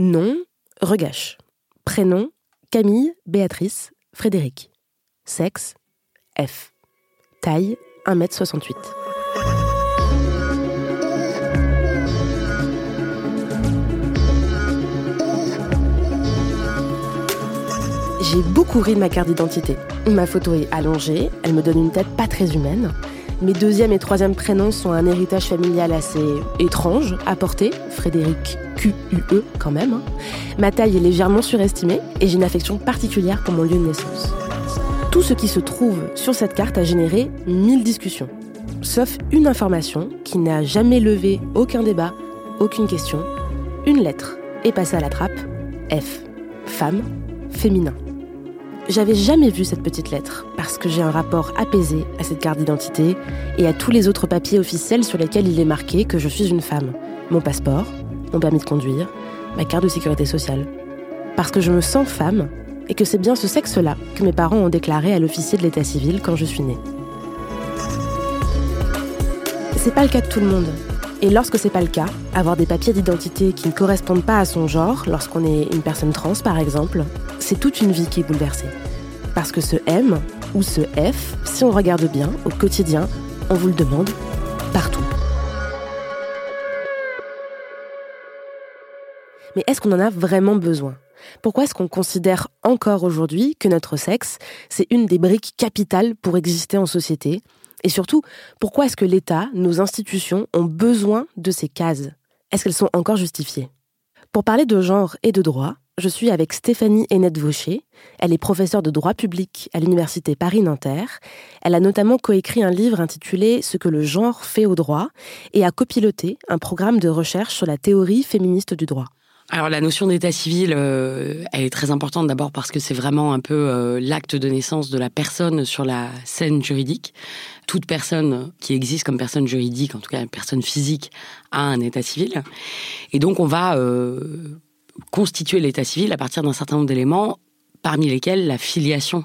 Nom, Regache. Prénom, Camille, Béatrice, Frédéric. Sexe, F. Taille, 1m68. J'ai beaucoup ri de ma carte d'identité. Ma photo est allongée, elle me donne une tête pas très humaine. Mes deuxième et troisième prénoms sont un héritage familial assez étrange à porter, Frédéric Q-U-E quand même. Hein. Ma taille est légèrement surestimée et j'ai une affection particulière pour mon lieu de naissance. Tout ce qui se trouve sur cette carte a généré mille discussions, sauf une information qui n'a jamais levé aucun débat, aucune question, une lettre est passée à la trappe, F, femme, féminin. J'avais jamais vu cette petite lettre parce que j'ai un rapport apaisé à cette carte d'identité et à tous les autres papiers officiels sur lesquels il est marqué que je suis une femme. Mon passeport, mon permis de conduire, ma carte de sécurité sociale. Parce que je me sens femme et que c'est bien ce sexe-là que mes parents ont déclaré à l'officier de l'état civil quand je suis née. C'est pas le cas de tout le monde. Et lorsque c'est pas le cas, avoir des papiers d'identité qui ne correspondent pas à son genre, lorsqu'on est une personne trans par exemple, c'est toute une vie qui est bouleversée. Parce que ce M ou ce F, si on regarde bien, au quotidien, on vous le demande partout. Mais est-ce qu'on en a vraiment besoin? Pourquoi est-ce qu'on considère encore aujourd'hui que notre sexe, c'est une des briques capitales pour exister en société? Et surtout, pourquoi est-ce que l'État, nos institutions, ont besoin de ces cases? Est-ce qu'elles sont encore justifiées? Pour parler de genre et de droit, je suis avec Stéphanie Hennette Vaucher. Elle est professeure de droit public à l'Université Paris-Nanterre. Elle a notamment coécrit un livre intitulé Ce que le genre fait au droit et a copiloté un programme de recherche sur la théorie féministe du droit. Alors la notion d'état civil, euh, elle est très importante d'abord parce que c'est vraiment un peu euh, l'acte de naissance de la personne sur la scène juridique. Toute personne qui existe comme personne juridique, en tout cas une personne physique, a un état civil. Et donc on va euh, constituer l'état civil à partir d'un certain nombre d'éléments, parmi lesquels la filiation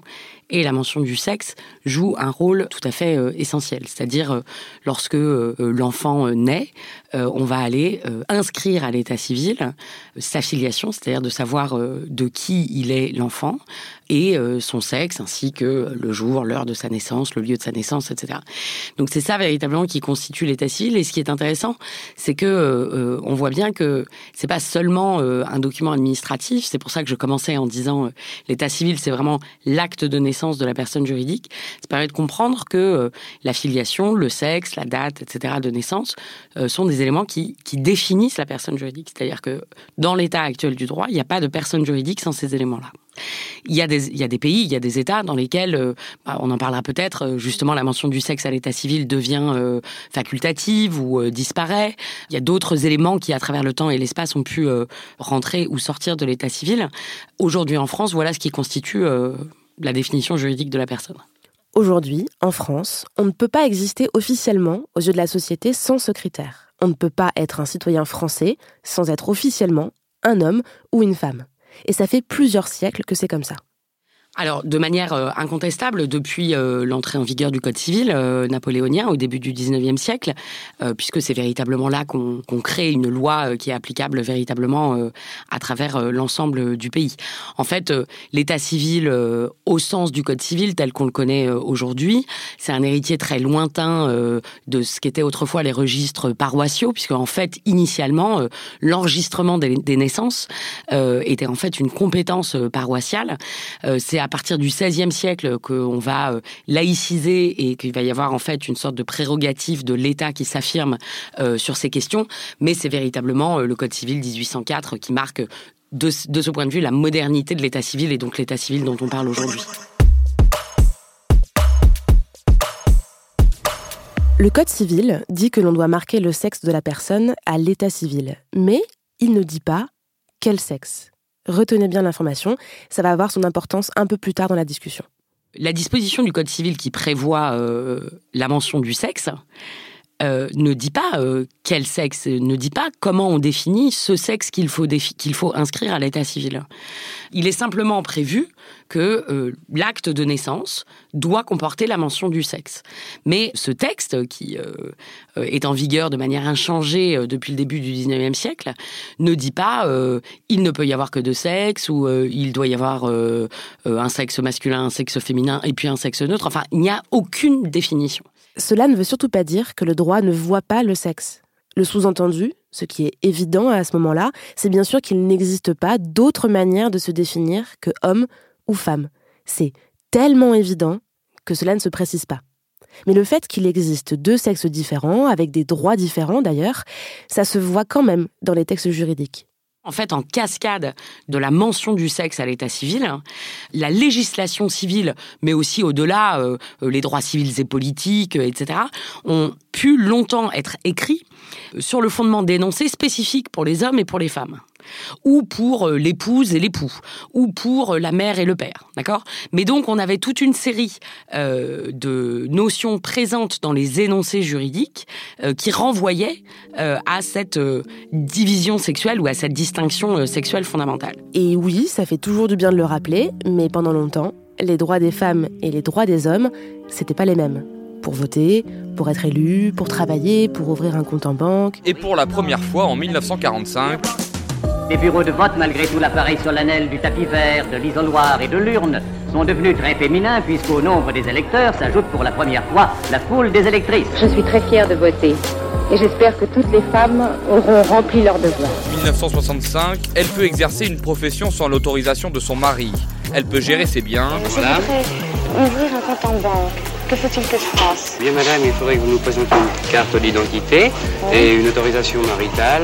et la mention du sexe jouent un rôle tout à fait euh, essentiel. C'est-à-dire, euh, lorsque euh, l'enfant naît, on va aller inscrire à l'état civil sa filiation, c'est-à-dire de savoir de qui il est l'enfant, et euh, son sexe, ainsi que le jour, l'heure de sa naissance, le lieu de sa naissance, etc. Donc c'est ça véritablement qui constitue l'état civil. Et ce qui est intéressant, c'est que euh, on voit bien que c'est pas seulement euh, un document administratif. C'est pour ça que je commençais en disant l'état civil, c'est vraiment l'acte de naissance de la personne juridique. Ça permet de comprendre que la filiation, le sexe, la date, etc. de naissance sont des éléments qui, définissent la personne juridique. C'est-à-dire que dans l'état actuel du droit, il n'y a pas de personne juridique sans ces éléments-là. Il y, a des, pays, il y a des États dans lesquels, euh, bah, on en parlera peut-être, euh, justement la mention du sexe à l'état civil devient euh, facultative ou disparaît. Il y a d'autres éléments qui, à travers le temps et l'espace, ont pu rentrer ou sortir de l'état civil. Aujourd'hui en France, voilà ce qui constitue la définition juridique de la personne. Aujourd'hui, en France, on ne peut pas exister officiellement aux yeux de la société sans ce critère. On ne peut pas être un citoyen français sans être officiellement un homme ou une femme. Et ça fait plusieurs siècles que c'est comme ça. Alors, de manière euh, incontestable, depuis euh, l'entrée en vigueur du Code civil euh, napoléonien au début du XIXe siècle, puisque c'est véritablement là qu'on crée une loi qui est applicable véritablement à travers l'ensemble du pays. En fait, l'état civil, au sens du Code civil tel qu'on le connaît aujourd'hui, c'est un héritier très lointain de ce qu'étaient autrefois les registres paroissiaux, puisque en fait, initialement, l'enregistrement des, des, naissances était en fait une compétence paroissiale. À partir du XVIe siècle qu'on va euh, laïciser et qu'il va y avoir en fait une sorte de prérogative de l'État qui s'affirme euh, sur ces questions. Mais c'est véritablement euh, le Code civil 1804 qui marque de, de ce point de vue la modernité de l'État civil et donc l'État civil dont on parle aujourd'hui. Le Code civil dit que l'on doit marquer le sexe de la personne à l'état civil, mais il ne dit pas quel sexe. Retenez bien l'information, ça va avoir son importance un peu plus tard dans la discussion. La disposition du Code civil qui prévoit euh, la mention du sexe euh, ne dit pas euh, quel sexe, ne dit pas comment on définit ce sexe qu'il faut, qu'il faut inscrire à l'état civil. Il est simplement prévu que euh, l'acte de naissance doit comporter la mention du sexe. Mais ce texte, qui euh, euh, est en vigueur de manière inchangée depuis le début du 19e siècle, ne dit pas il ne peut y avoir que deux sexes ou il doit y avoir un sexe masculin, un sexe féminin et puis un sexe neutre. Enfin, il n'y a aucune définition. Cela ne veut surtout pas dire que le droit ne voit pas le sexe. Le sous-entendu, ce qui est évident à ce moment-là, c'est bien sûr qu'il n'existe pas d'autre manière de se définir que homme ou femme. C'est tellement évident que cela ne se précise pas. Mais le fait qu'il existe deux sexes différents, avec des droits différents d'ailleurs, ça se voit quand même dans les textes juridiques. En fait, en cascade de la mention du sexe à l'état civil, la législation civile, mais aussi au-delà, euh, les droits civils et politiques, euh, etc., ont pu longtemps être écrits sur le fondement d'énoncés spécifiques pour les hommes et pour les femmes ou pour euh, l'épouse et l'époux, ou pour euh, la mère et le père, d'accord? Mais donc on avait toute une série euh, de notions présentes dans les énoncés juridiques qui renvoyaient à cette division sexuelle ou à cette distinction sexuelle fondamentale. Et oui, ça fait toujours du bien de le rappeler, mais pendant longtemps, les droits des femmes et les droits des hommes, c'était pas les mêmes pour voter, pour être élu, pour travailler, pour ouvrir un compte en banque. Et pour la première fois en 1945, les bureaux de vote, malgré tout l'appareil solennel du tapis vert, de l'isoloir et de l'urne, sont devenus très féminins puisqu'au nombre des électeurs s'ajoute pour la première fois la foule des électrices. Je suis très fière de voter et j'espère que toutes les femmes auront rempli leur devoir. 1965, elle peut exercer une profession sans l'autorisation de son mari. Elle peut gérer ses biens. Je voudrais ouvrir un compte en banque. Que faut-il que je fasse Bien madame, il faudrait que vous nous présentiez une carte d'identité et une autorisation maritale.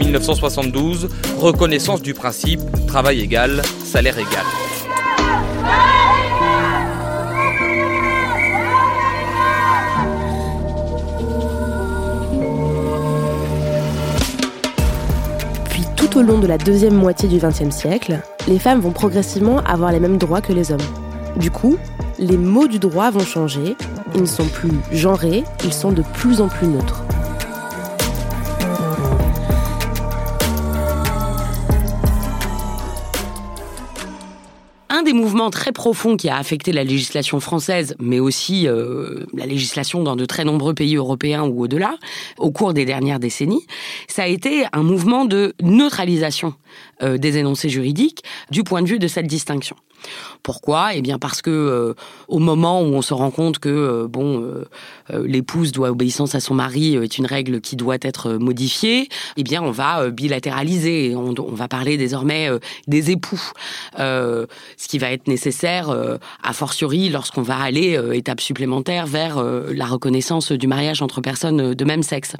1972, reconnaissance du principe travail égal, salaire égal. Puis tout au long de la deuxième moitié du XXe siècle, les femmes vont progressivement avoir les mêmes droits que les hommes. Du coup, les mots du droit vont changer, ils ne sont plus genrés, ils sont de plus en plus neutres. un des mouvements très profonds qui a affecté la législation française, mais aussi euh, la législation dans de très nombreux pays européens ou au-delà, au cours des dernières décennies, ça a été un mouvement de neutralisation euh, des énoncés juridiques du point de vue de cette distinction. Pourquoi? Eh bien parce que euh, au moment où on se rend compte que euh, bon euh, l'épouse doit obéissance à son mari est une règle qui doit être modifiée, eh bien on va bilatéraliser, on, on, va parler désormais des époux, ce qui va être nécessaire a fortiori lorsqu'on va aller étape supplémentaire vers la reconnaissance du mariage entre personnes de même sexe.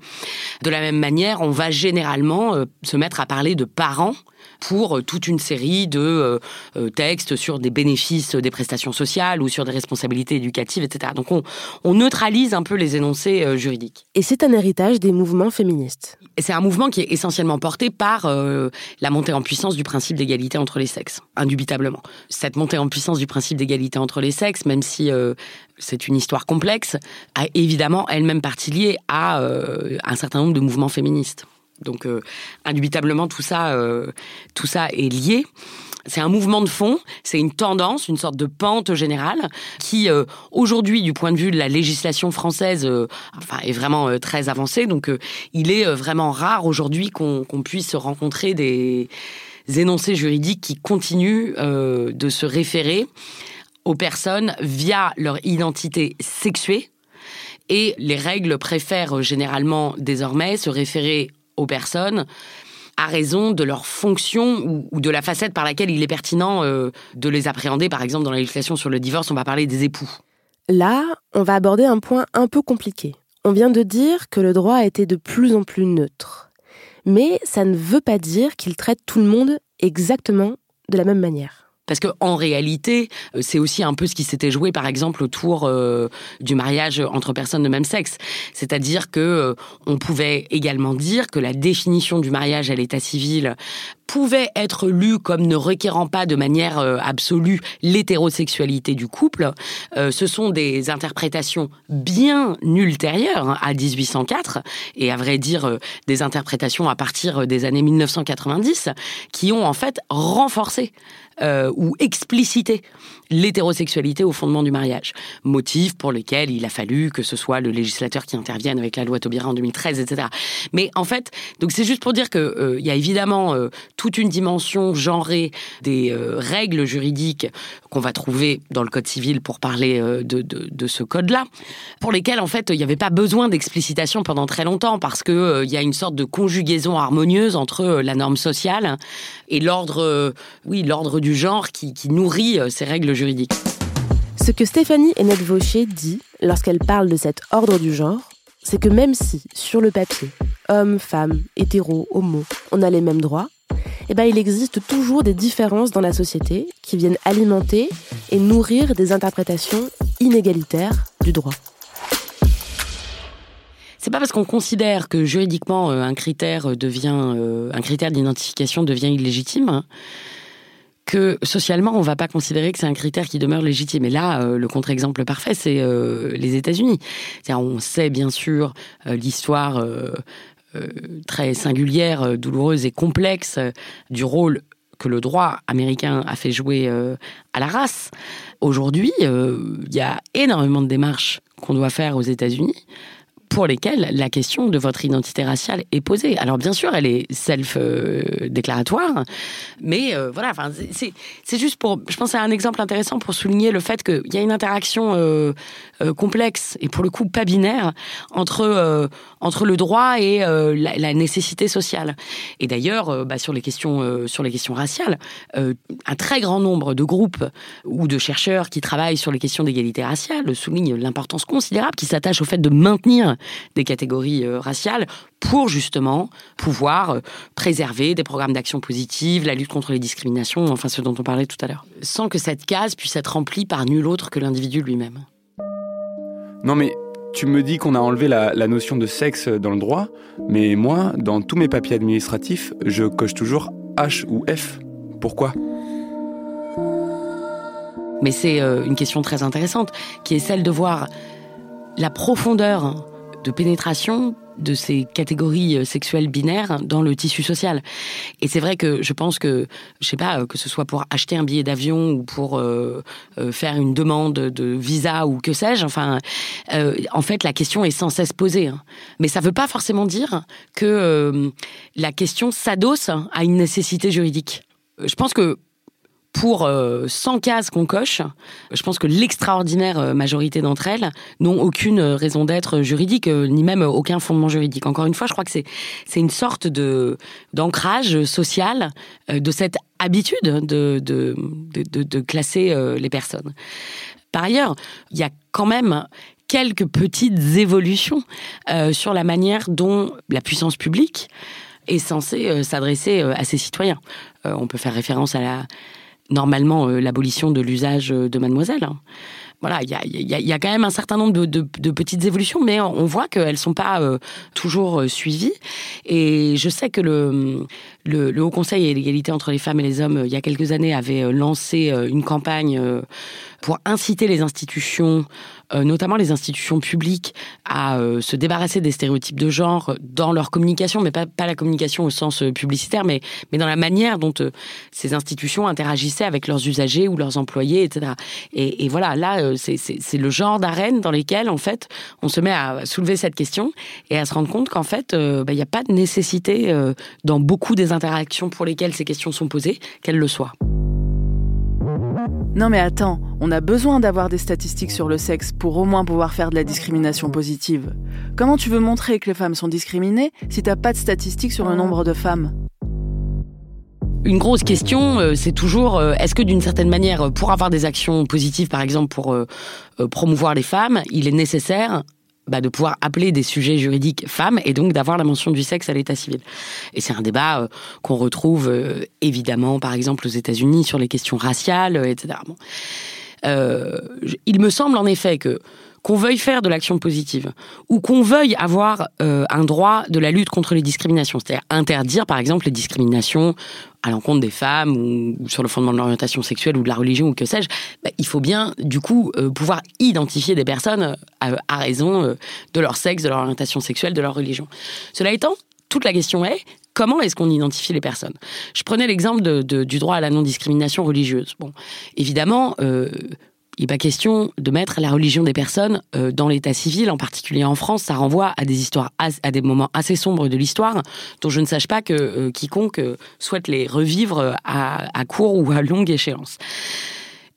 De la même manière, on va généralement se mettre à parler de parents pour euh, toute une série de euh, euh, textes sur des bénéfices des prestations sociales ou sur des responsabilités éducatives, etc. Donc on, on neutralise un peu les énoncés juridiques. Et c'est un héritage des mouvements féministes. C'est un mouvement qui est essentiellement porté par la montée en puissance du principe d'égalité entre les sexes, indubitablement. Cette montée en puissance du principe d'égalité entre les sexes, même si c'est une histoire complexe, a évidemment elle-même partie liée à un certain nombre de mouvements féministes. Donc, euh, indubitablement, tout ça, euh, tout ça est lié. C'est un mouvement de fond, c'est une tendance, une sorte de pente générale qui, euh, aujourd'hui, du point de vue de la législation française, est vraiment très avancée. Donc, il est vraiment rare aujourd'hui qu'on puisse rencontrer des énoncés juridiques qui continuent de se référer aux personnes via leur identité sexuée. Et les règles préfèrent généralement désormais se référer aux personnes à raison de leur fonction ou, de la facette par laquelle il est pertinent euh, de les appréhender. Par exemple, dans la législation sur le divorce, on va parler des époux. Là, on va aborder un point un peu compliqué. On vient de dire que le droit a été de plus en plus neutre. Mais ça ne veut pas dire qu'il traite tout le monde exactement de la même manière. Parce que en réalité, euh, c'est aussi un peu ce qui s'était joué, par exemple, autour euh, du mariage entre personnes de même sexe. C'est-à-dire que euh, on pouvait également dire que la définition du mariage à l'état civil pouvait être lu comme ne requérant pas de manière absolue l'hétérosexualité du couple, ce sont des interprétations bien ultérieures hein, à 1804 et à vrai dire des interprétations à partir des années 1990 qui ont en fait renforcé euh, ou expliciter l'hétérosexualité au fondement du mariage. Motif pour lequel il a fallu que ce soit le législateur qui intervienne avec la loi Taubira en 2013, etc. Mais en fait, donc c'est juste pour dire que euh, il y a évidemment euh, toute une dimension genrée des règles juridiques qu'on va trouver dans le code civil pour parler de, de, ce code-là, pour lesquels en fait il n'y avait pas besoin d'explicitation pendant très longtemps parce que il y a une sorte de conjugaison harmonieuse entre la norme sociale et l'ordre, oui, l'ordre du genre qui, nourrit euh, ces règles juridiques. Ce que Stéphanie Hennette Vaucher dit lorsqu'elle parle de cet ordre du genre, c'est que même si, sur le papier, hommes, femmes, hétéros, homo, on a les mêmes droits, eh ben, il existe toujours des différences dans la société qui viennent alimenter et nourrir des interprétations inégalitaires du droit. C'est pas parce qu'on considère que juridiquement euh, un critère devient euh, un critère d'identification devient illégitime hein, que socialement, on va pas considérer que c'est un critère qui demeure légitime. Et là, euh, le contre-exemple parfait, c'est euh, les États-Unis. On sait bien sûr euh, l'histoire très singulière, douloureuse et complexe du rôle que le droit américain a fait jouer à la race. Aujourd'hui, il y a énormément de démarches qu'on doit faire aux États-Unis pour lesquels la question de votre identité raciale est posée. Alors bien sûr, elle est self-déclaratoire, mais euh, voilà, enfin, c'est juste pour, je pense, à un exemple intéressant pour souligner le fait qu'il y a une interaction euh, euh, complexe et pour le coup pas binaire entre entre le droit et la, nécessité sociale. Et d'ailleurs, bah, sur les questions sur les questions raciales, un très grand nombre de groupes ou de chercheurs qui travaillent sur les questions d'égalité raciale soulignent l'importance considérable qui s'attache au fait de maintenir des catégories euh, raciales pour justement pouvoir euh, préserver des programmes d'action positive, la lutte contre les discriminations, enfin ce dont on parlait tout à l'heure, sans que cette case puisse être remplie par nul autre que l'individu lui-même. Non mais tu me dis qu'on a enlevé la, la, notion de sexe dans le droit, mais moi, dans tous mes papiers administratifs, je coche toujours H ou F. Pourquoi? Mais c'est euh, une question très intéressante, qui est celle de voir la profondeur de pénétration de ces catégories euh, sexuelles binaires dans le tissu social. Et c'est vrai que je pense que, je sais pas, que ce soit pour acheter un billet d'avion ou pour euh, euh, faire une demande de visa ou que sais-je, enfin, en fait, la question est sans cesse posée. Hein. Mais ça ne veut pas forcément dire que la question s'adosse à une nécessité juridique. Je pense que pour 100 euh, cases qu'on coche, je pense que l'extraordinaire euh, majorité d'entre elles n'ont aucune raison d'être juridique, euh, ni même aucun fondement juridique. Encore une fois, je crois que c'est c'est une sorte de d'ancrage social de cette habitude de de, de, de classer les personnes. Par ailleurs, il y a quand même quelques petites évolutions sur la manière dont la puissance publique est censée s'adresser à ses citoyens. on peut faire référence à la normalement euh, l'abolition de l'usage de mademoiselle. Voilà, il y a, quand même un certain nombre de, petites évolutions, mais on voit qu'elles sont pas euh, toujours euh, suivies. Et je sais que le, le, Haut Conseil et l'égalité entre les femmes et les hommes, il y a quelques années, avait lancé une campagne pour inciter les institutions euh, notamment les institutions publiques, à euh, se débarrasser des stéréotypes de genre dans leur communication, mais pas, pas la communication au sens euh, publicitaire, mais, mais dans la manière dont ces institutions interagissaient avec leurs usagers ou leurs employés, etc. Et, et voilà, là, c'est le genre d'arène dans lesquelles, en fait, on se met à soulever cette question et à se rendre compte qu'en fait, bah, il n'y a pas de nécessité dans beaucoup des interactions pour lesquelles ces questions sont posées qu'elles le soient. Non mais attends, on a besoin d'avoir des statistiques sur le sexe pour au moins pouvoir faire de la discrimination positive. Comment tu veux montrer que les femmes sont discriminées si t'as pas de statistiques sur le nombre de femmes? Une grosse question, euh, c'est toujours euh, est-ce que d'une certaine manière, pour avoir des actions positives, par exemple pour euh, promouvoir les femmes, il est nécessaire bah, de pouvoir appeler des sujets juridiques femmes et donc d'avoir la mention du sexe à l'état civil. Et c'est un débat euh, qu'on retrouve euh, évidemment, par exemple, aux États-Unis sur les questions raciales, euh, etc. Bon. il me semble en effet que qu'on veuille faire de l'action positive ou qu'on veuille avoir un droit de la lutte contre les discriminations, c'est-à-dire interdire par exemple les discriminations à l'encontre des femmes ou, sur le fondement de l'orientation sexuelle ou de la religion ou que sais-je, bah, il faut bien du coup euh, pouvoir identifier des personnes à, à raison de leur sexe, de leur orientation sexuelle, de leur religion. Cela étant, toute la question est comment est-ce qu'on identifie les personnes? Je prenais l'exemple du droit à la non-discrimination religieuse. Bon, évidemment, euh, il n'est pas question de mettre la religion des personnes euh, dans l'état civil, en particulier en France. Ça renvoie à des histoires, à des moments assez sombres de l'histoire, dont je ne sache pas que euh, quiconque souhaite les revivre à court ou à longue échéance.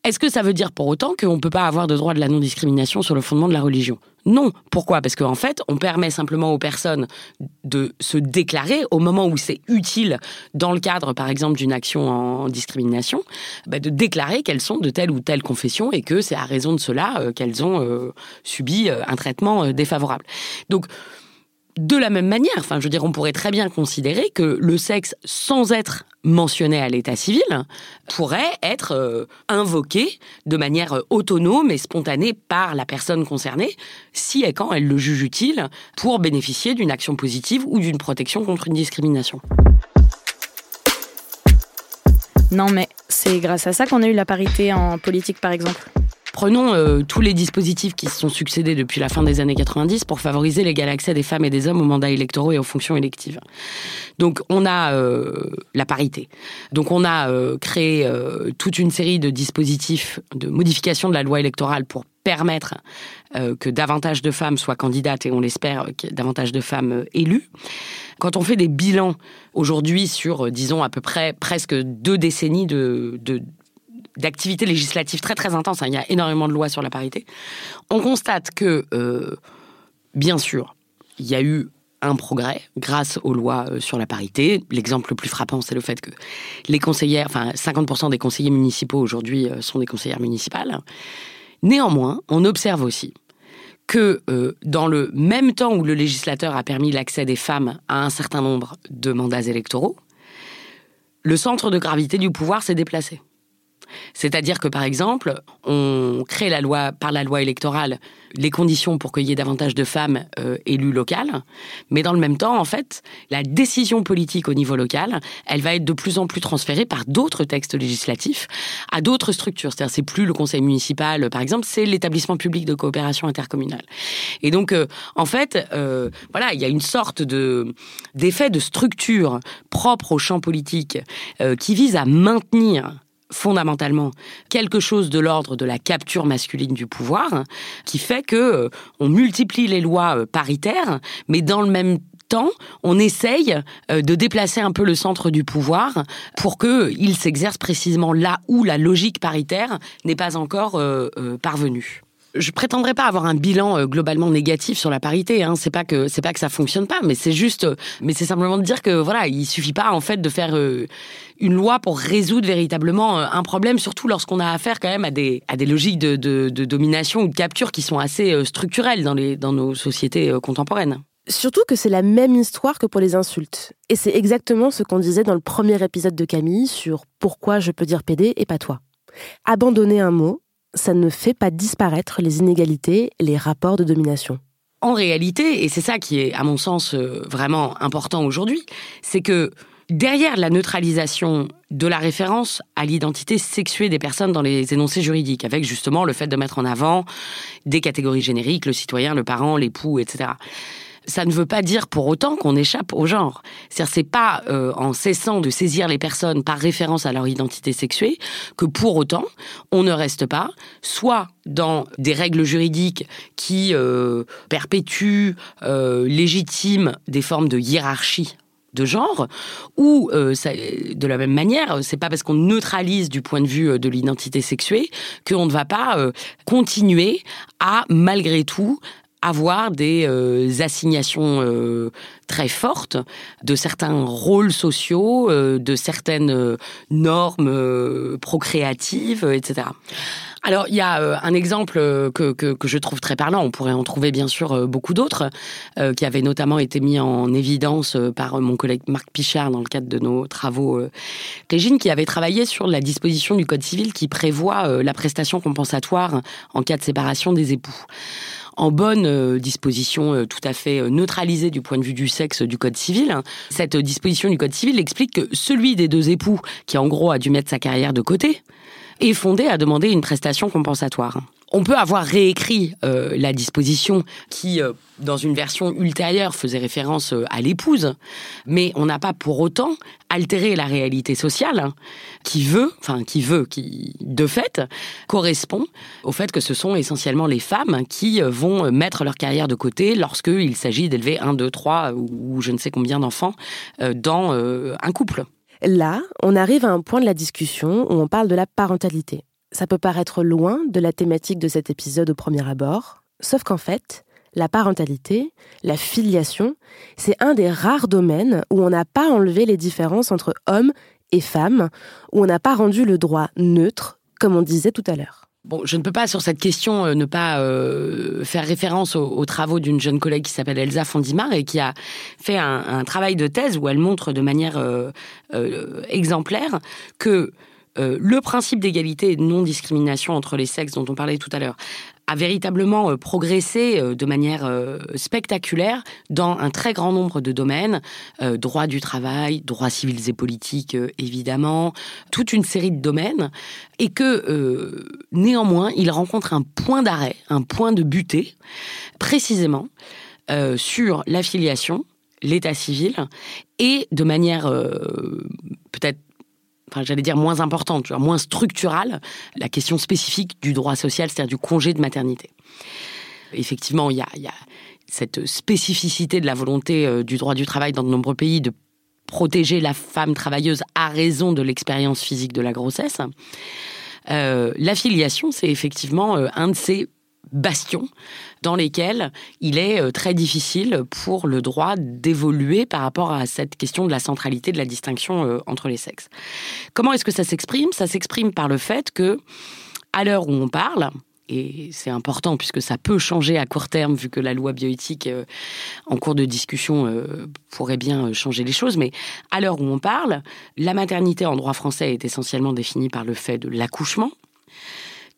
Est-ce que ça veut dire pour autant qu'on ne peut pas avoir de droit de la non-discrimination sur le fondement de la religion? Non. Pourquoi? Parce qu'en fait, on permet simplement aux personnes de se déclarer au moment où c'est utile, dans le cadre par exemple d'une action en discrimination, bah, de déclarer qu'elles sont de telle ou telle confession et que c'est à raison de cela euh, qu'elles ont euh, subi euh, un traitement défavorable. Donc, de la même manière, je veux dire, on pourrait très bien considérer que le sexe, sans être mentionné à l'état civil, pourrait être euh, invoqué de manière autonome et spontanée par la personne concernée, si et quand elle le juge utile, pour bénéficier d'une action positive ou d'une protection contre une discrimination. Non, mais c'est grâce à ça qu'on a eu la parité en politique, par exemple. Prenons euh, tous les dispositifs qui se sont succédés depuis la fin des années 90 pour favoriser l'égal accès des femmes et des hommes aux mandats électoraux et aux fonctions électives. Donc on a euh, la parité. Donc on a euh, créé toute une série de dispositifs de modification de la loi électorale pour permettre que davantage de femmes soient candidates et on l'espère davantage de femmes élues. Quand on fait des bilans aujourd'hui sur, disons, à peu près presque deux décennies de, de d'activités législatives très très intenses, hein. il y a énormément de lois sur la parité, on constate que, euh, bien sûr, il y a eu un progrès grâce aux lois euh, sur la parité. L'exemple le plus frappant, c'est le fait que les conseillères, enfin 50% des conseillers municipaux aujourd'hui euh, sont des conseillères municipales. Néanmoins, on observe aussi que dans le même temps où le législateur a permis l'accès des femmes à un certain nombre de mandats électoraux, le centre de gravité du pouvoir s'est déplacé. C'est-à-dire que, par exemple, on crée la loi, par la loi électorale les conditions pour qu'il y ait davantage de femmes euh, élues locales, mais dans le même temps, en fait, la décision politique au niveau local, elle va être de plus en plus transférée par d'autres textes législatifs à d'autres structures. C'est-à-dire, c'est plus le conseil municipal, par exemple, c'est l'établissement public de coopération intercommunale. Et donc, euh, en fait, euh, voilà, il y a une sorte de d'effet de structure propre au champ politique qui vise à maintenir fondamentalement quelque chose de l'ordre de la capture masculine du pouvoir, qui fait que euh, on multiplie les lois euh, paritaires, mais dans le même temps, on essaye euh, de déplacer un peu le centre du pouvoir pour qu'il s'exerce précisément là où la logique paritaire n'est pas encore parvenue je prétendrai pas avoir un bilan euh, globalement négatif sur la parité. Hein. C'est pas que c'est pas que ça fonctionne pas, mais c'est juste, mais c'est simplement de dire que voilà, il suffit pas en fait de faire euh, une loi pour résoudre véritablement euh, un problème, surtout lorsqu'on a affaire quand même à des à des logiques de, de, de domination ou de capture qui sont assez structurelles dans les dans nos sociétés contemporaines. Surtout que c'est la même histoire que pour les insultes. Et c'est exactement ce qu'on disait dans le premier épisode de Camille sur pourquoi je peux dire PD et pas toi. Abandonner un mot, ça ne fait pas disparaître les inégalités, les rapports de domination. En réalité, et c'est ça qui est à mon sens euh, vraiment important aujourd'hui, c'est que derrière la neutralisation de la référence à l'identité sexuée des personnes dans les énoncés juridiques, avec justement le fait de mettre en avant des catégories génériques, le citoyen, le parent, l'époux, etc ça ne veut pas dire pour autant qu'on échappe au genre. C'est-à-dire, c'est pas euh, en cessant de saisir les personnes par référence à leur identité sexuée que pour autant on ne reste pas soit dans des règles juridiques qui euh, perpétuent, euh, légitiment des formes de hiérarchie de genre, ou de la même manière, c'est pas parce qu'on neutralise du point de vue de l'identité sexuée qu'on ne va pas continuer à malgré tout avoir des euh, assignations euh, très fortes de certains rôles sociaux, euh, de certaines normes procréatives, etc. Alors, il y a un exemple que, que, que, je trouve très parlant, on pourrait en trouver bien sûr beaucoup d'autres, qui avait notamment été mis en évidence par mon collègue Marc Pichard dans le cadre de nos travaux Régine, qui avait travaillé sur la disposition du Code civil qui prévoit la prestation compensatoire en cas de séparation des époux. En bonne disposition tout à fait neutralisée du point de vue du sexe du Code civil. Cette disposition du Code civil explique que celui des deux époux qui en gros a dû mettre sa carrière de côté est fondé à demander une prestation compensatoire. On peut avoir réécrit euh, la disposition qui, euh, dans une version ultérieure, faisait référence euh, à l'épouse, mais on n'a pas pour autant altéré la réalité sociale hein, qui veut, enfin qui veut, qui de fait correspond au fait que ce sont essentiellement les femmes qui vont mettre leur carrière de côté lorsqu'il s'agit d'élever un, deux, trois ou je ne sais combien d'enfants dans un couple. Là, on arrive à un point de la discussion où on parle de la parentalité. Ça peut paraître loin de la thématique de cet épisode au premier abord, sauf qu'en fait, la parentalité, la filiation, c'est un des rares domaines où on n'a pas enlevé les différences entre hommes et femmes, où on n'a pas rendu le droit neutre, comme on disait tout à l'heure. Bon, je ne peux pas sur cette question euh, ne pas euh, faire référence aux, travaux d'une jeune collègue qui s'appelle Elsa Fondimar et qui a fait un, travail de thèse où elle montre de manière euh, exemplaire que le principe d'égalité et de non-discrimination entre les sexes dont on parlait tout à l'heure a véritablement euh, progressé euh, de manière euh, spectaculaire dans un très grand nombre de domaines, droit du travail, droits civils et politiques évidemment, toute une série de domaines, et que néanmoins il rencontre un point d'arrêt, un point de butée, précisément sur l'affiliation, l'état civil, et de manière peut-être j'allais dire moins importante, moins structurale, la question spécifique du droit social, c'est-à-dire du congé de maternité. Effectivement, il y a, cette spécificité de la volonté euh, du droit du travail dans de nombreux pays de protéger la femme travailleuse à raison de l'expérience physique de la grossesse. Euh, L'affiliation, c'est effectivement euh, un de ces bastions dans lesquels il est euh, très difficile pour le droit d'évoluer par rapport à cette question de la centralité de la distinction euh, entre les sexes. Comment est-ce que ça s'exprime? Ça s'exprime par le fait que, à l'heure où on parle, et c'est important puisque ça peut changer à court terme vu que la loi bioéthique euh, en cours de discussion pourrait bien changer les choses, mais à l'heure où on parle, la maternité en droit français est essentiellement définie par le fait de l'accouchement,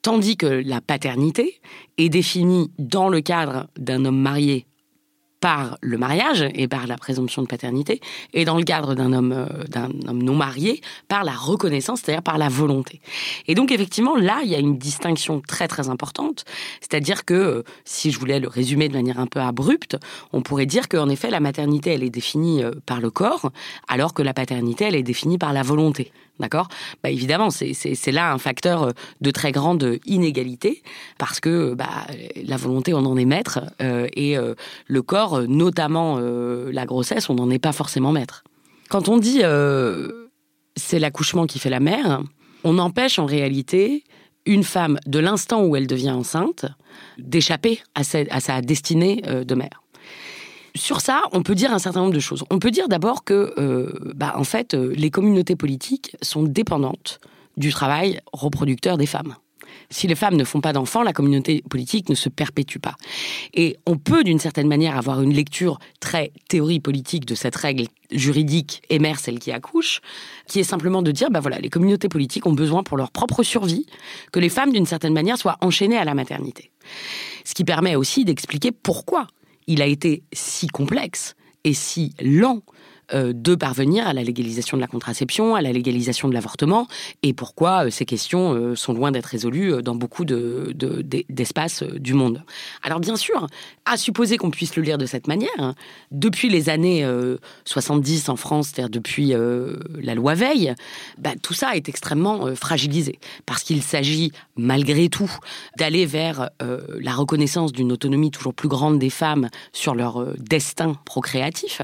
Tandis que la paternité est définie dans le cadre d'un homme marié par le mariage et par la présomption de paternité, et dans le cadre d'un homme, euh, homme non marié, par la reconnaissance, c'est-à-dire par la volonté. Et donc effectivement, là, il y a une distinction très très importante, c'est-à-dire que, euh, si je voulais le résumer de manière un peu abrupte, on pourrait dire qu'en effet, la maternité, elle est définie euh, par le corps, alors que la paternité, elle est définie par la volonté. D'accord? Bah Évidemment, c'est là un facteur de très grande inégalité, parce que bah, la volonté, on en est maître, et le corps euh, notamment euh, la grossesse, on n'en est pas forcément maître. Quand on dit euh, c'est l'accouchement qui fait la mère, on empêche en réalité une femme, de l'instant où elle devient enceinte, d'échapper à, sa destinée de mère. Sur ça, on peut dire un certain nombre de choses. On peut dire d'abord que, bah, en fait, les communautés politiques sont dépendantes du travail reproducteur des femmes. Si les femmes ne font pas d'enfants, la communauté politique ne se perpétue pas. Et on peut, d'une certaine manière, avoir une lecture très théorie politique de cette règle juridique et mère celle qui accouche, qui est simplement de dire, bah voilà, les communautés politiques ont besoin pour leur propre survie que les femmes, d'une certaine manière, soient enchaînées à la maternité. Ce qui permet aussi d'expliquer pourquoi il a été si complexe et si lent de parvenir à la légalisation de la contraception, à la légalisation de l'avortement, et pourquoi euh, ces questions euh, sont loin d'être résolues dans beaucoup d'espaces du monde. Alors bien sûr, à supposer qu'on puisse le lire de cette manière, hein, depuis les années 70 en France, c'est-à-dire depuis la loi Veil, bah, tout ça est extrêmement fragilisé, parce qu'il s'agit malgré tout d'aller vers la reconnaissance d'une autonomie toujours plus grande des femmes sur leur destin procréatif.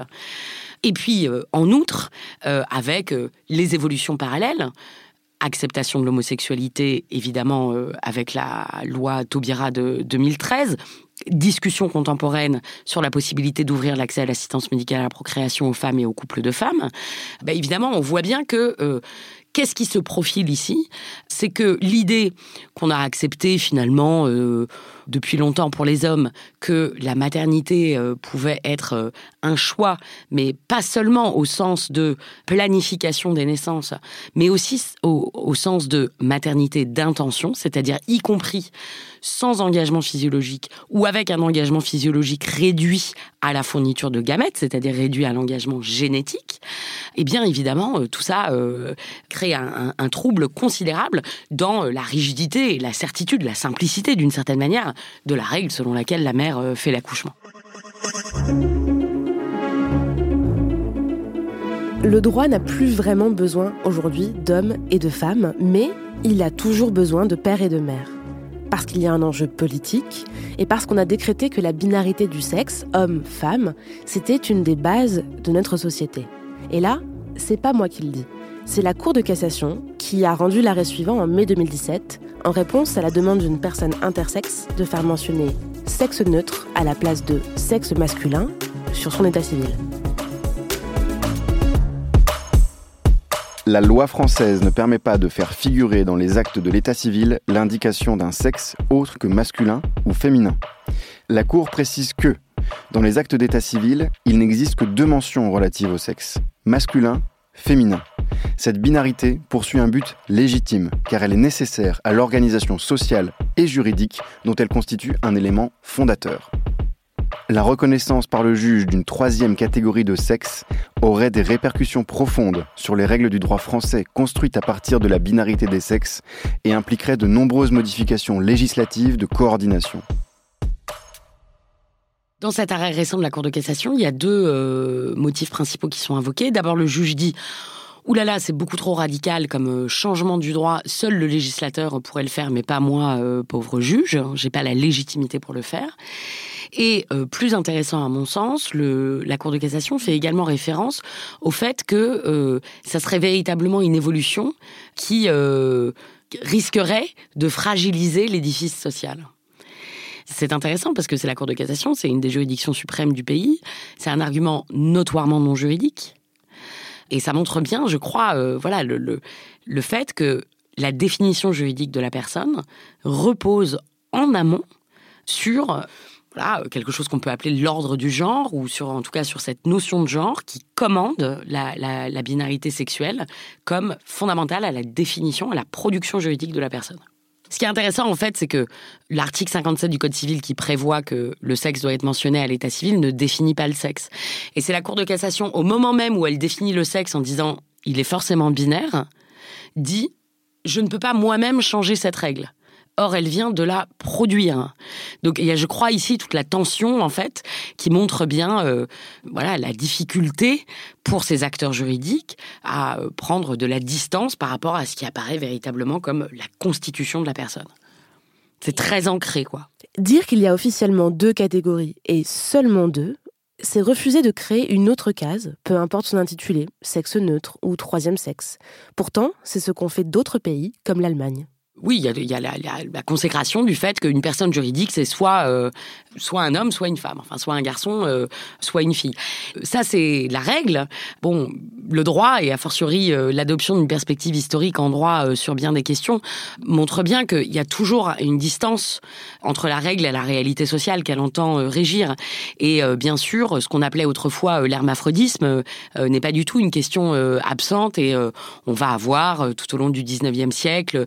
Et puis, euh, en outre, euh, avec euh, les évolutions parallèles, acceptation de l'homosexualité, évidemment, avec la loi Taubira de 2013, discussion contemporaine sur la possibilité d'ouvrir l'accès à l'assistance médicale à la procréation aux femmes et aux couples de femmes, bah, évidemment, on voit bien que qu'est-ce qui se profile ici? C'est que l'idée qu'on a acceptée finalement depuis longtemps pour les hommes que la maternité euh, pouvait être euh, un choix, mais pas seulement au sens de planification des naissances, mais aussi au, au sens de maternité d'intention, c'est-à-dire y compris sans engagement physiologique ou avec un engagement physiologique réduit à la fourniture de gamètes, c'est-à-dire réduit à l'engagement génétique, eh bien évidemment, euh, tout ça crée un, trouble considérable dans la rigidité, la certitude, la simplicité d'une certaine manière de la règle selon laquelle la mère euh, fait l'accouchement. Le droit n'a plus vraiment besoin aujourd'hui d'hommes et de femmes, mais il a toujours besoin de père et de mère parce qu'il y a un enjeu politique et parce qu'on a décrété que la binarité du sexe, homme-femme, c'était une des bases de notre société. Et là, c'est pas moi qui le dis. C'est la Cour de cassation qui a rendu l'arrêt suivant en mai 2017 en réponse à la demande d'une personne intersexe de faire mentionner sexe neutre à la place de sexe masculin sur son état civil. La loi française ne permet pas de faire figurer dans les actes de l'état civil l'indication d'un sexe autre que masculin ou féminin. La Cour précise que, dans les actes d'état civil, il n'existe que deux mentions relatives au sexe, masculin, féminin. Cette binarité poursuit un but légitime, car elle est nécessaire à l'organisation sociale et juridique dont elle constitue un élément fondateur. La reconnaissance par le juge d'une troisième catégorie de sexe aurait des répercussions profondes sur les règles du droit français construites à partir de la binarité des sexes et impliquerait de nombreuses modifications législatives de coordination. Dans cet arrêt récent de la Cour de cassation, il y a deux euh, motifs principaux qui sont invoqués. D'abord, le juge dit Ouh là là, c'est beaucoup trop radical comme euh, changement du droit. Seul le législateur pourrait le faire, mais pas moi, euh, pauvre juge. J'ai pas la légitimité pour le faire. Et euh, plus intéressant à mon sens, la Cour de cassation fait également référence au fait que euh, ça serait véritablement une évolution qui risquerait de fragiliser l'édifice social. C'est intéressant parce que c'est la Cour de cassation, c'est une des juridictions suprêmes du pays. C'est un argument notoirement non juridique. Et ça montre bien, je crois, euh, voilà, le, fait que la définition juridique de la personne repose en amont sur quelque chose qu'on peut appeler l'ordre du genre, ou sur, en tout cas sur cette notion de genre qui commande la, la, la, binarité sexuelle comme fondamentale à la définition, à la production juridique de la personne. Ce qui est intéressant, en fait, c'est que l'article 57 du Code civil qui prévoit que le sexe doit être mentionné à l'état civil ne définit pas le sexe. Et c'est la Cour de cassation, au moment même où elle définit le sexe en disant il est forcément binaire, dit je ne peux pas moi-même changer cette règle. Or, elle vient de la produire. Donc, il y a, je crois, ici toute la tension, en fait, qui montre bien, euh, voilà, la difficulté pour ces acteurs juridiques à euh, prendre de la distance par rapport à ce qui apparaît véritablement comme la constitution de la personne. C'est très ancré, quoi. Dire qu'il y a officiellement deux catégories et seulement deux, c'est refuser de créer une autre case, peu importe son intitulé, sexe neutre ou troisième sexe. Pourtant, c'est ce qu'ont fait d'autres pays, comme l'Allemagne. Oui, il y a, la, consécration du fait qu'une personne juridique, c'est soit, euh, soit un homme, soit une femme, enfin, soit un garçon, euh, soit une fille. Ça, c'est la règle. Bon, le droit, et a fortiori euh, l'adoption d'une perspective historique en droit sur bien des questions, montre bien qu'il y a toujours une distance entre la règle et la réalité sociale qu'elle entend régir. Et bien sûr, ce qu'on appelait autrefois l'hermaphrodisme n'est pas du tout une question absente, et on va avoir tout au long du 19e siècle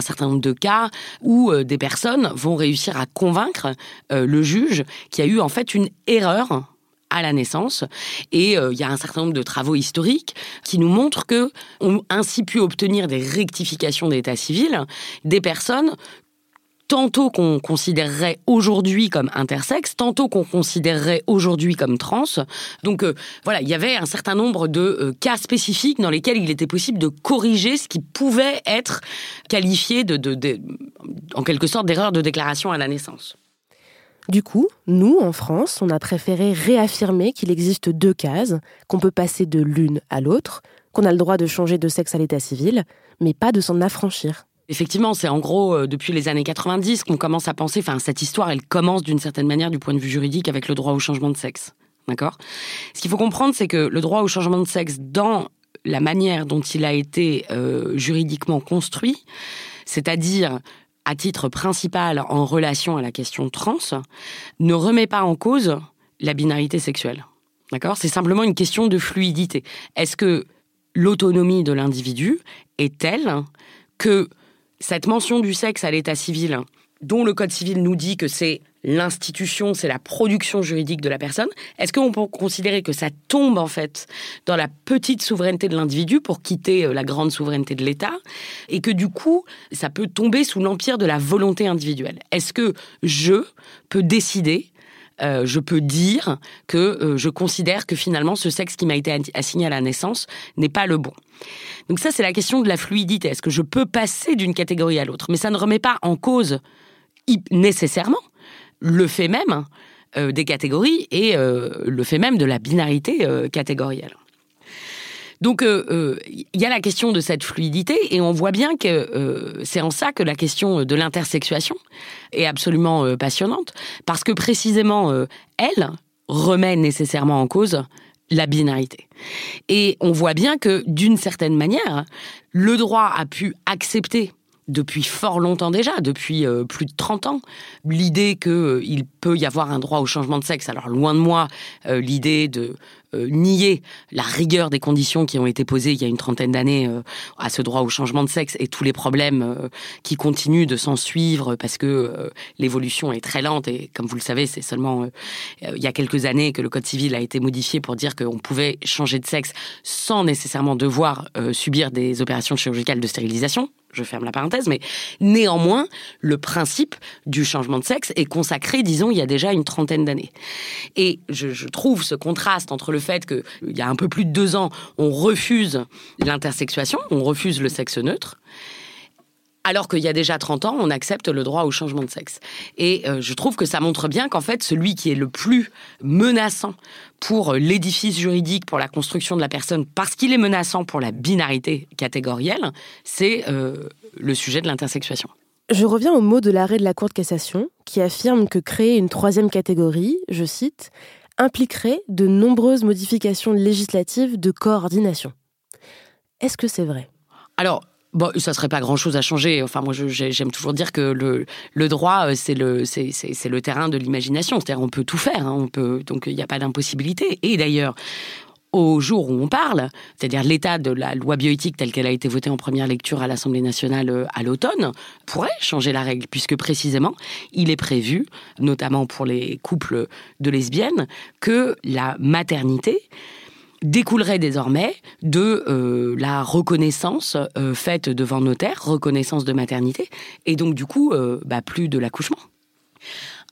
certain nombre de cas où euh, des personnes vont réussir à convaincre euh, le juge qu'il a eu en fait une erreur à la naissance. Et euh, il y a un certain nombre de travaux historiques qui nous montrent que ont ainsi pu obtenir des rectifications d'état civil des personnes tantôt qu'on considérerait aujourd'hui comme intersexe, tantôt qu'on considérerait aujourd'hui comme trans. Donc euh, voilà, il y avait un certain nombre de euh, cas spécifiques dans lesquels il était possible de corriger ce qui pouvait être qualifié de, en quelque sorte d'erreur de déclaration à la naissance. Du coup, nous, en France, on a préféré réaffirmer qu'il existe deux cases, qu'on peut passer de l'une à l'autre, qu'on a le droit de changer de sexe à l'état civil, mais pas de s'en affranchir. Effectivement, c'est en gros euh, depuis les années 90 qu'on commence à penser, enfin cette histoire, elle commence d'une certaine manière du point de vue juridique avec le droit au changement de sexe. D'accord? Ce qu'il faut comprendre, c'est que le droit au changement de sexe dans la manière dont il a été euh, juridiquement construit, c'est-à-dire à titre principal en relation à la question trans, ne remet pas en cause la binarité sexuelle. D'accord? C'est simplement une question de fluidité. Est-ce que l'autonomie de l'individu est telle que cette mention du sexe à l'état civil, dont le Code civil nous dit que c'est l'institution, c'est la production juridique de la personne, est-ce qu'on peut considérer que ça tombe en fait dans la petite souveraineté de l'individu pour quitter euh, la grande souveraineté de l'État et que du coup, ça peut tomber sous l'empire de la volonté individuelle? Est-ce que je peux décider euh, je peux dire que euh, je considère que finalement ce sexe qui m'a été assigné à la naissance n'est pas le bon. Donc ça, c'est la question de la fluidité. Est-ce que je peux passer d'une catégorie à l'autre? Mais ça ne remet pas en cause nécessairement le fait même euh, des catégories et le fait même de la binarité catégorielle. Donc il y a la question de cette fluidité et on voit bien que c'est en ça que la question de l'intersexuation est absolument passionnante parce que précisément elle remet nécessairement en cause la binarité. Et on voit bien que d'une certaine manière, le droit a pu accepter depuis fort longtemps déjà, depuis plus de 30 ans, l'idée qu'il peut y avoir un droit au changement de sexe. Alors loin de moi l'idée de euh, nier la rigueur des conditions qui ont été posées il y a une trentaine d'années euh, à ce droit au changement de sexe et tous les problèmes euh, qui continuent de s'en suivre parce que l'évolution est très lente et comme vous le savez, c'est seulement il y a quelques années que le code civil a été modifié pour dire qu'on pouvait changer de sexe sans nécessairement devoir subir des opérations chirurgicales de stérilisation je ferme la parenthèse, mais néanmoins, le principe du changement de sexe est consacré, disons, il y a déjà une trentaine d'années. Et je, trouve ce contraste entre le fait qu'il y a un peu plus de deux ans, on refuse l'intersexuation, on refuse le sexe neutre, alors qu'il y a déjà 30 ans, on accepte le droit au changement de sexe. Et euh, je trouve que ça montre bien qu'en fait, celui qui est le plus menaçant pour l'édifice juridique, pour la construction de la personne, parce qu'il est menaçant pour la binarité catégorielle, c'est euh, le sujet de l'intersexuation. Je reviens au mot de l'arrêt de la Cour de cassation, qui affirme que créer une troisième catégorie, je cite, impliquerait de nombreuses modifications législatives de coordination. Est-ce que c'est vrai? Alors, Bon, ça serait pas grand-chose à changer. Enfin, moi, j'aime toujours dire que le, le droit, euh, c'est le, c'est, le terrain de l'imagination. C'est-à-dire, on peut tout faire. Hein. on peut, donc, il n'y a pas d'impossibilité. Et d'ailleurs, au jour où on parle, c'est-à-dire l'état de la loi bioéthique telle qu'elle a été votée en première lecture à l'Assemblée nationale euh, à l'automne, pourrait changer la règle, puisque précisément, il est prévu, notamment pour les couples de lesbiennes, que la maternité découlerait désormais de euh, la reconnaissance euh, faite devant notaire, reconnaissance de maternité, et donc du coup, euh, bah, plus de l'accouchement.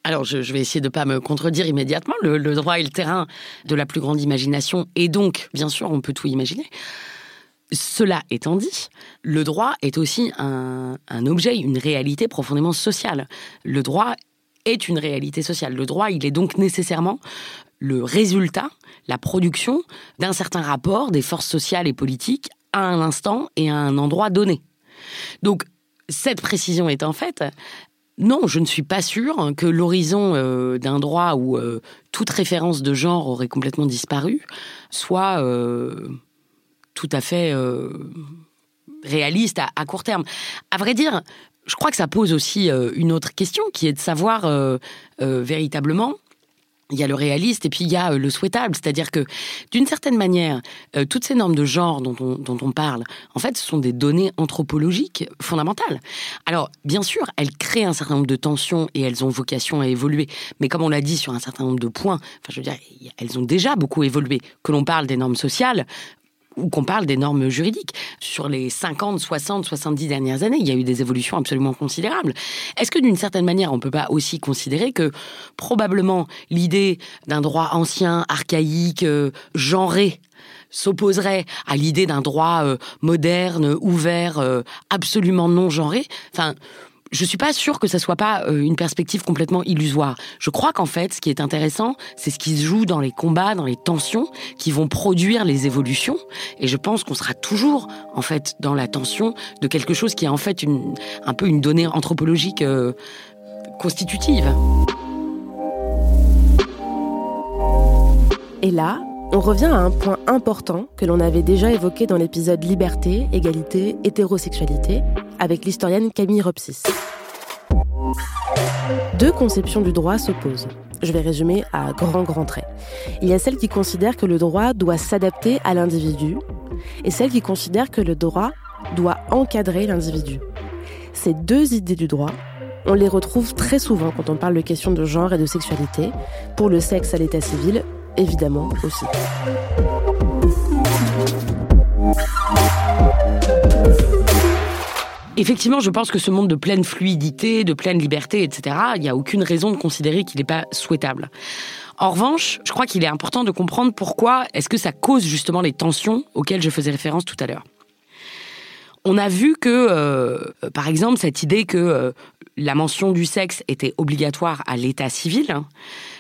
Alors, je, vais essayer de ne pas me contredire immédiatement. Le, droit est le terrain de la plus grande imagination, et donc, bien sûr, on peut tout imaginer. Cela étant dit, le droit est aussi un, un objet, une réalité profondément sociale. Le droit est une réalité sociale. Le droit, il est donc nécessairement le résultat, la production d'un certain rapport des forces sociales et politiques à un instant et à un endroit donné. Donc, cette précision étant faite, non, je ne suis pas sûre que l'horizon euh, d'un droit où euh, toute référence de genre aurait complètement disparu soit euh, tout à fait réaliste à, court terme. À vrai dire, je crois que ça pose aussi une autre question qui est de savoir véritablement il y a le réaliste et puis il y a euh, le souhaitable. C'est-à-dire que, d'une certaine manière, euh, toutes ces normes de genre dont on, dont on parle, en fait, ce sont des données anthropologiques fondamentales. Alors, bien sûr, elles créent un certain nombre de tensions et elles ont vocation à évoluer. Mais comme on l'a dit sur un certain nombre de points, enfin, je veux dire, elles ont déjà beaucoup évolué. Que l'on parle des normes sociales, ou qu'on parle des normes juridiques. Sur les 50, 60, 70 dernières années, il y a eu des évolutions absolument considérables. Est-ce que d'une certaine manière, on ne peut pas aussi considérer que probablement l'idée d'un droit ancien, archaïque, euh, genré, s'opposerait à l'idée d'un droit euh, moderne, ouvert, euh, absolument non genré Enfin, je suis pas sûre que ça soit pas euh, une perspective complètement illusoire. Je crois qu'en fait, ce qui est intéressant, c'est ce qui se joue dans les combats, dans les tensions, qui vont produire les évolutions. Et je pense qu'on sera toujours, en fait, dans la tension de quelque chose qui est en fait une, un peu une donnée anthropologique euh, constitutive. Et là, on revient à un point important que l'on avait déjà évoqué dans l'épisode Liberté, égalité, hétérosexualité avec l'historienne Camille Ropsis. Deux conceptions du droit s'opposent. Je vais résumer à grands grands traits. Il y a celle qui considère que le droit doit s'adapter à l'individu et celle qui considère que le droit doit encadrer l'individu. Ces deux idées du droit, on les retrouve très souvent quand on parle de questions de genre et de sexualité, pour le sexe à l'état civil, évidemment aussi. Effectivement, je pense que ce monde de pleine fluidité, de pleine liberté, etc., il n'y a aucune raison de considérer qu'il n'est pas souhaitable. En revanche, je crois qu'il est important de comprendre pourquoi est-ce que ça cause justement les tensions auxquelles je faisais référence tout à l'heure. On a vu que, euh, par exemple, cette idée que euh, la mention du sexe était obligatoire à l'état civil hein,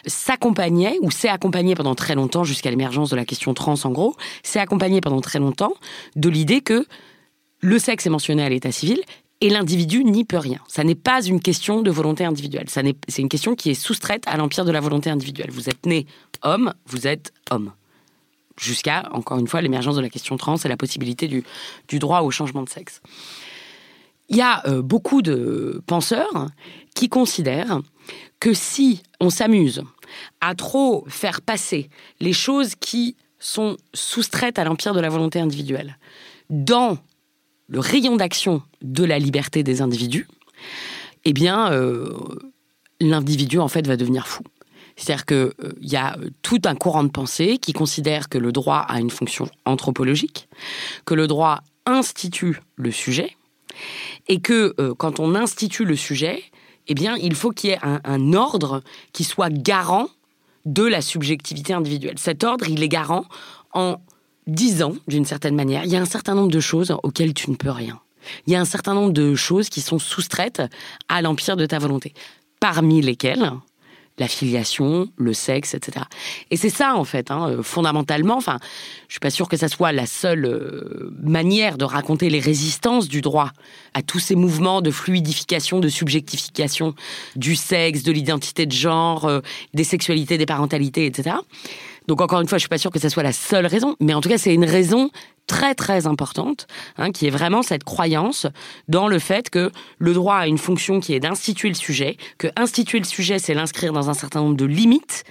s'accompagnait, ou s'est accompagnée pendant très longtemps, jusqu'à l'émergence de la question trans en gros, s'est accompagnée pendant très longtemps de l'idée que le sexe est mentionné à l'état civil et l'individu n'y peut rien. Ça n'est pas une question de volonté individuelle. C'est une question qui est soustraite à l'empire de la volonté individuelle. Vous êtes né homme, vous êtes homme. Jusqu'à, encore une fois, l'émergence de la question trans et la possibilité du, droit au changement de sexe. Il y a euh, beaucoup de penseurs qui considèrent que si on s'amuse à trop faire passer les choses qui sont soustraites à l'empire de la volonté individuelle dans le rayon d'action de la liberté des individus, eh bien, euh, l'individu, en fait, va devenir fou. C'est-à-dire qu'il euh, y a tout un courant de pensée qui considère que le droit a une fonction anthropologique, que le droit institue le sujet, et que euh, quand on institue le sujet, eh bien, il faut qu'il y ait un, un, ordre qui soit garant de la subjectivité individuelle. Cet ordre, il est garant en dix ans, d'une certaine manière, il y a un certain nombre de choses auxquelles tu ne peux rien. Il y a un certain nombre de choses qui sont soustraites à l'empire de ta volonté. Parmi lesquelles la filiation, le sexe, etc. Et c'est ça, en fait, hein, euh, fondamentalement. Enfin, je suis pas sûre que ça soit la seule euh, manière de raconter les résistances du droit à tous ces mouvements de fluidification, de subjectification du sexe, de l'identité de genre, euh, des sexualités, des parentalités, etc. Donc encore une fois, je suis pas sûre que ce soit la seule raison, mais en tout cas, c'est une raison très très importante, hein, qui est vraiment cette croyance dans le fait que le droit a une fonction qui est d'instituer le sujet, que instituer le sujet, c'est l'inscrire dans un certain nombre de limites,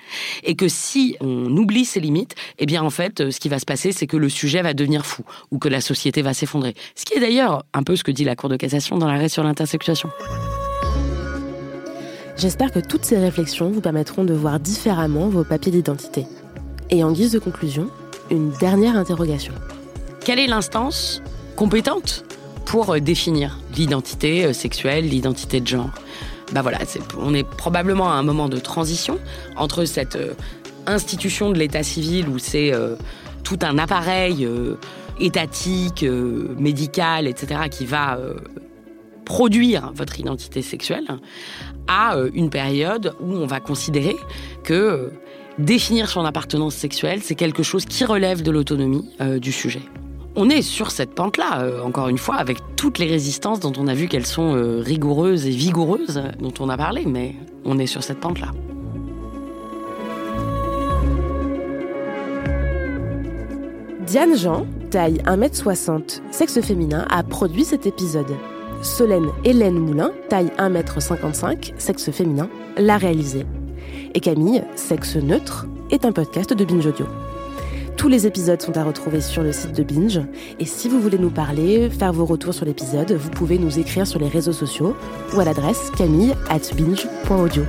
et que si on oublie ces limites, eh bien en fait, ce qui va se passer, c'est que le sujet va devenir fou, ou que la société va s'effondrer. Ce qui est d'ailleurs un peu ce que dit la Cour de cassation dans l'arrêt sur l'intersexuation. J'espère que toutes ces réflexions vous permettront de voir différemment vos papiers d'identité. Et en guise de conclusion, une dernière interrogation. Quelle est l'instance compétente pour euh, définir l'identité euh, sexuelle, l'identité de genre? Bah voilà, on est probablement à un moment de transition entre cette euh, institution de l'état civil où c'est tout un appareil étatique, médical, etc., qui va produire votre identité sexuelle, à une période où on va considérer que définir son appartenance sexuelle, c'est quelque chose qui relève de l'autonomie du sujet on est sur cette pente-là, euh, encore une fois, avec toutes les résistances dont on a vu qu'elles sont euh, rigoureuses et vigoureuses, dont on a parlé, mais on est sur cette pente-là. Diane Jean, taille 1m60, sexe féminin, a produit cet épisode. Solène Hélène Moulin, taille 1m55, sexe féminin, l'a réalisé. Et Camille, sexe neutre, est un podcast de Binge Audio. Tous les épisodes sont à retrouver sur le site de Binge. Et si vous voulez nous parler, faire vos retours sur l'épisode, vous pouvez nous écrire sur les réseaux sociaux ou à l'adresse camille at binge.audio.